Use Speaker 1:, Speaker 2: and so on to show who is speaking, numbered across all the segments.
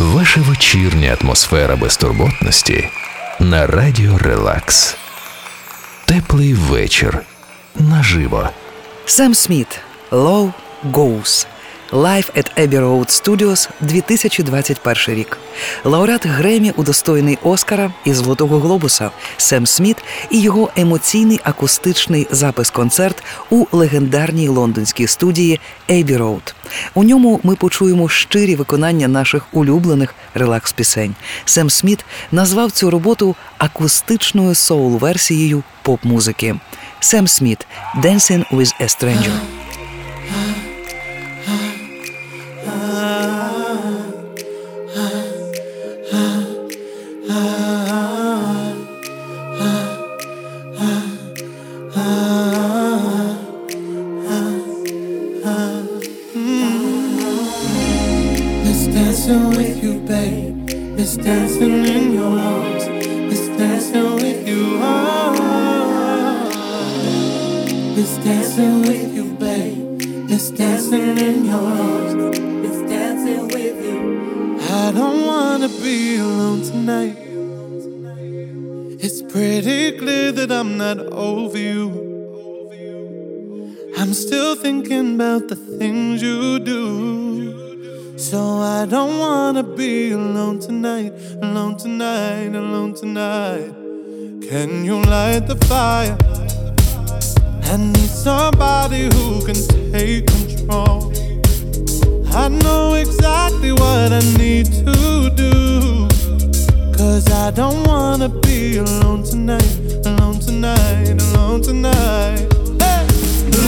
Speaker 1: Ваша вечірня атмосфера безтурботності на радіо Релакс. Теплий вечір наживо.
Speaker 2: Сем Сміт Лоу Goes Live at Abbey Road Studios 2021 рік. Лауреат Гремі, удостоєний Оскара і Золотого Глобуса Сем Сміт і його емоційний акустичний запис-концерт у легендарній лондонській студії Abbey Road. У ньому ми почуємо щирі виконання наших улюблених релакс-пісень. Сем Сміт назвав цю роботу акустичною соул-версією поп-музики. Сем Сміт «Dancing with a Stranger».
Speaker 3: I don't wanna be alone tonight. It's pretty clear that I'm not over you. I'm still thinking about the things you do. So I don't wanna be alone tonight, alone tonight, alone tonight. Can you light the fire? I need somebody who can take control. I know exactly what I need to do. Cause I don't wanna be alone tonight, alone tonight, alone tonight. Hey!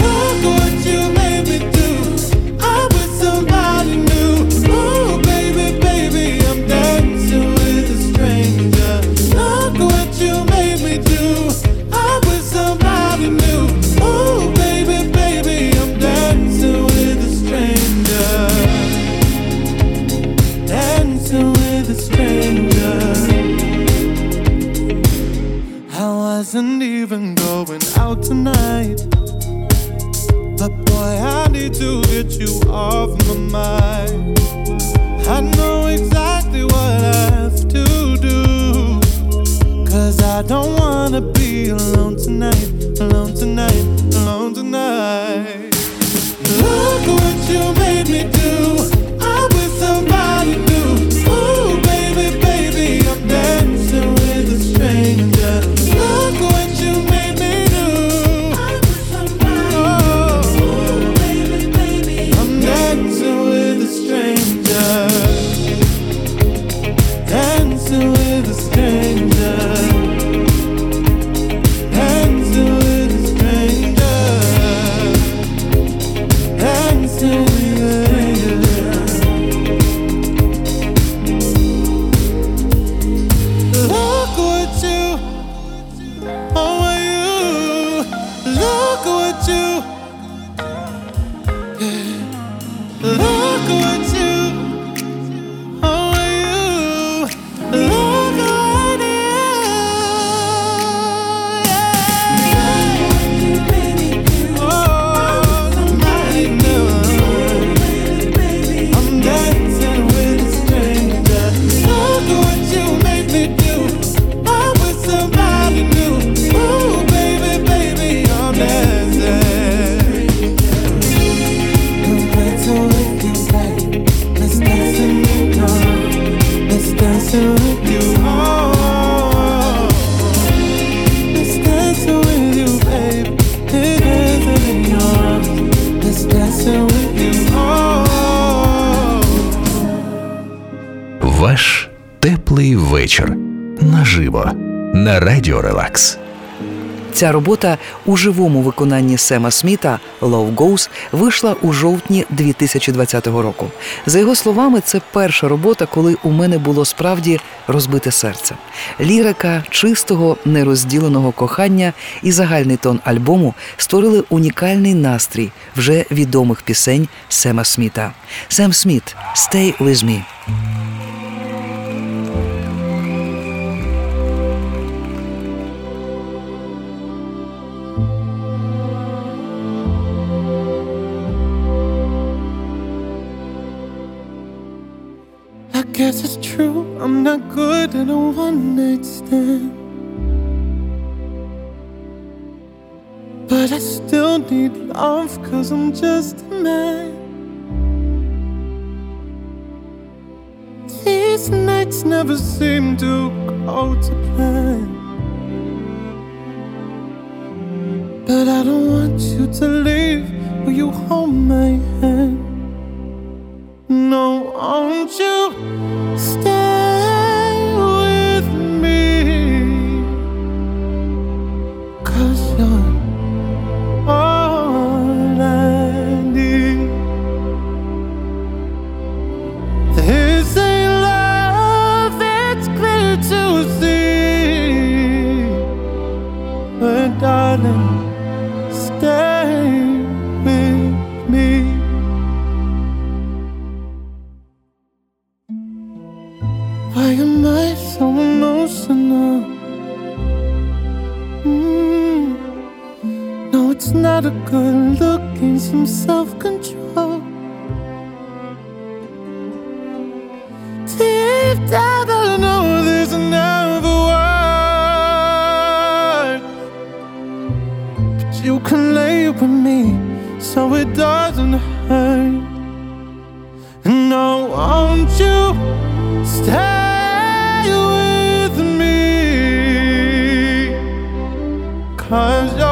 Speaker 3: Look what you made me to get you off my mind. I know exactly what I have to do. Cause I don't wanna be alone tonight, alone tonight, alone tonight.
Speaker 1: Вечір наживо на радіо Релакс.
Speaker 2: Ця робота у живому виконанні Сема Сміта «Love Goes» вийшла у жовтні 2020 року. За його словами, це перша робота, коли у мене було справді розбите серце. Лірика чистого нерозділеного кохання і загальний тон альбому створили унікальний настрій вже відомих пісень Сема Сміта. Сем Сміт «Stay with me».
Speaker 3: Guess it's true, I'm not good at a one night stand. But I still need love, cause I'm just a man. These nights never seem to go to plan. But I don't want you to leave. Will you hold my hand? No, won't you stay with me? Cause you're all I need. This ain't love, it's clear to see. But darling, it's not a good look, in some self control. Deep down, I know this never work. But you can lay with me so it doesn't hurt. And No, won't you stay with me? Cause you're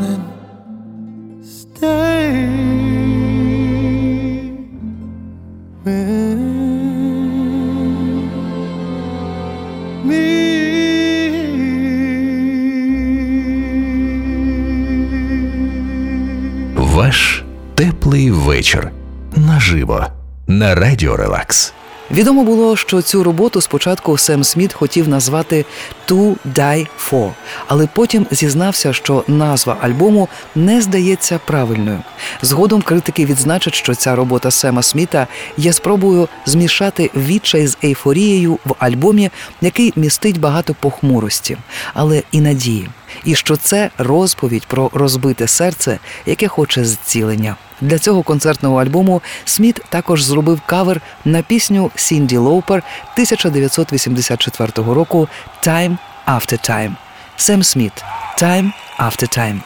Speaker 1: на радіо Релакс.
Speaker 2: Відомо було, що цю роботу спочатку Сем Сміт хотів назвати «To Die For», але потім зізнався, що назва альбому не здається правильною. Згодом критики відзначать, що ця робота Сема Сміта є спробою змішати відчай з ейфорією в альбомі, який містить багато похмурості, але і надії. І що це розповідь про розбите серце, яке хоче зцілення. Для цього концертного альбому Сміт також зробив кавер на пісню Сінді Лоупер 1984 року «Time After Time». Сем Сміт «Time After Time».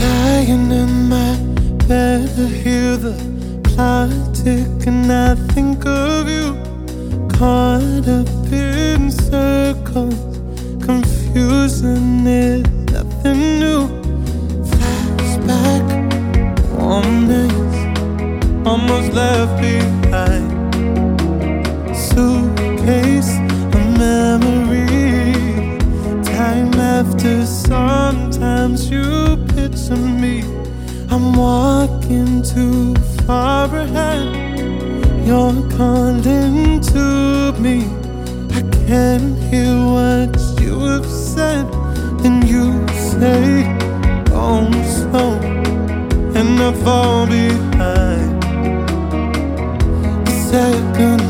Speaker 3: Lying in my bed, Clock tick, and I think of you. Caught up in circles, confusion is nothing new. Flashback, warm days, almost left behind. Suitcase of memories time after sometimes you picture me i'm walking looking too far ahead. You're calling to me. I can't hear what you have said. And you say, Oh, so. And I fall behind. Second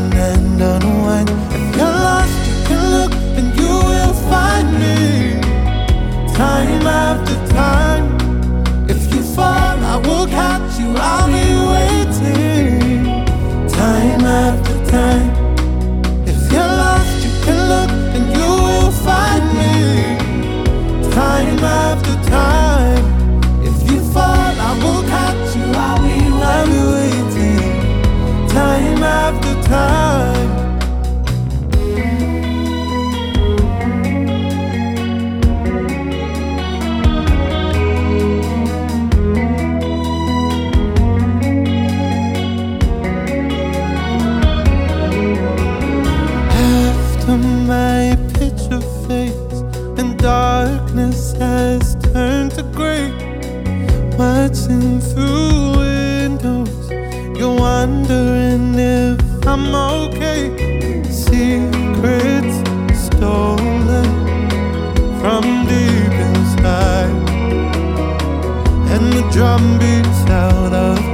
Speaker 3: I picture face and darkness has turned to gray. Watching through windows, you're wondering if I'm okay. Secrets stolen from deep inside, and the drum beats out of.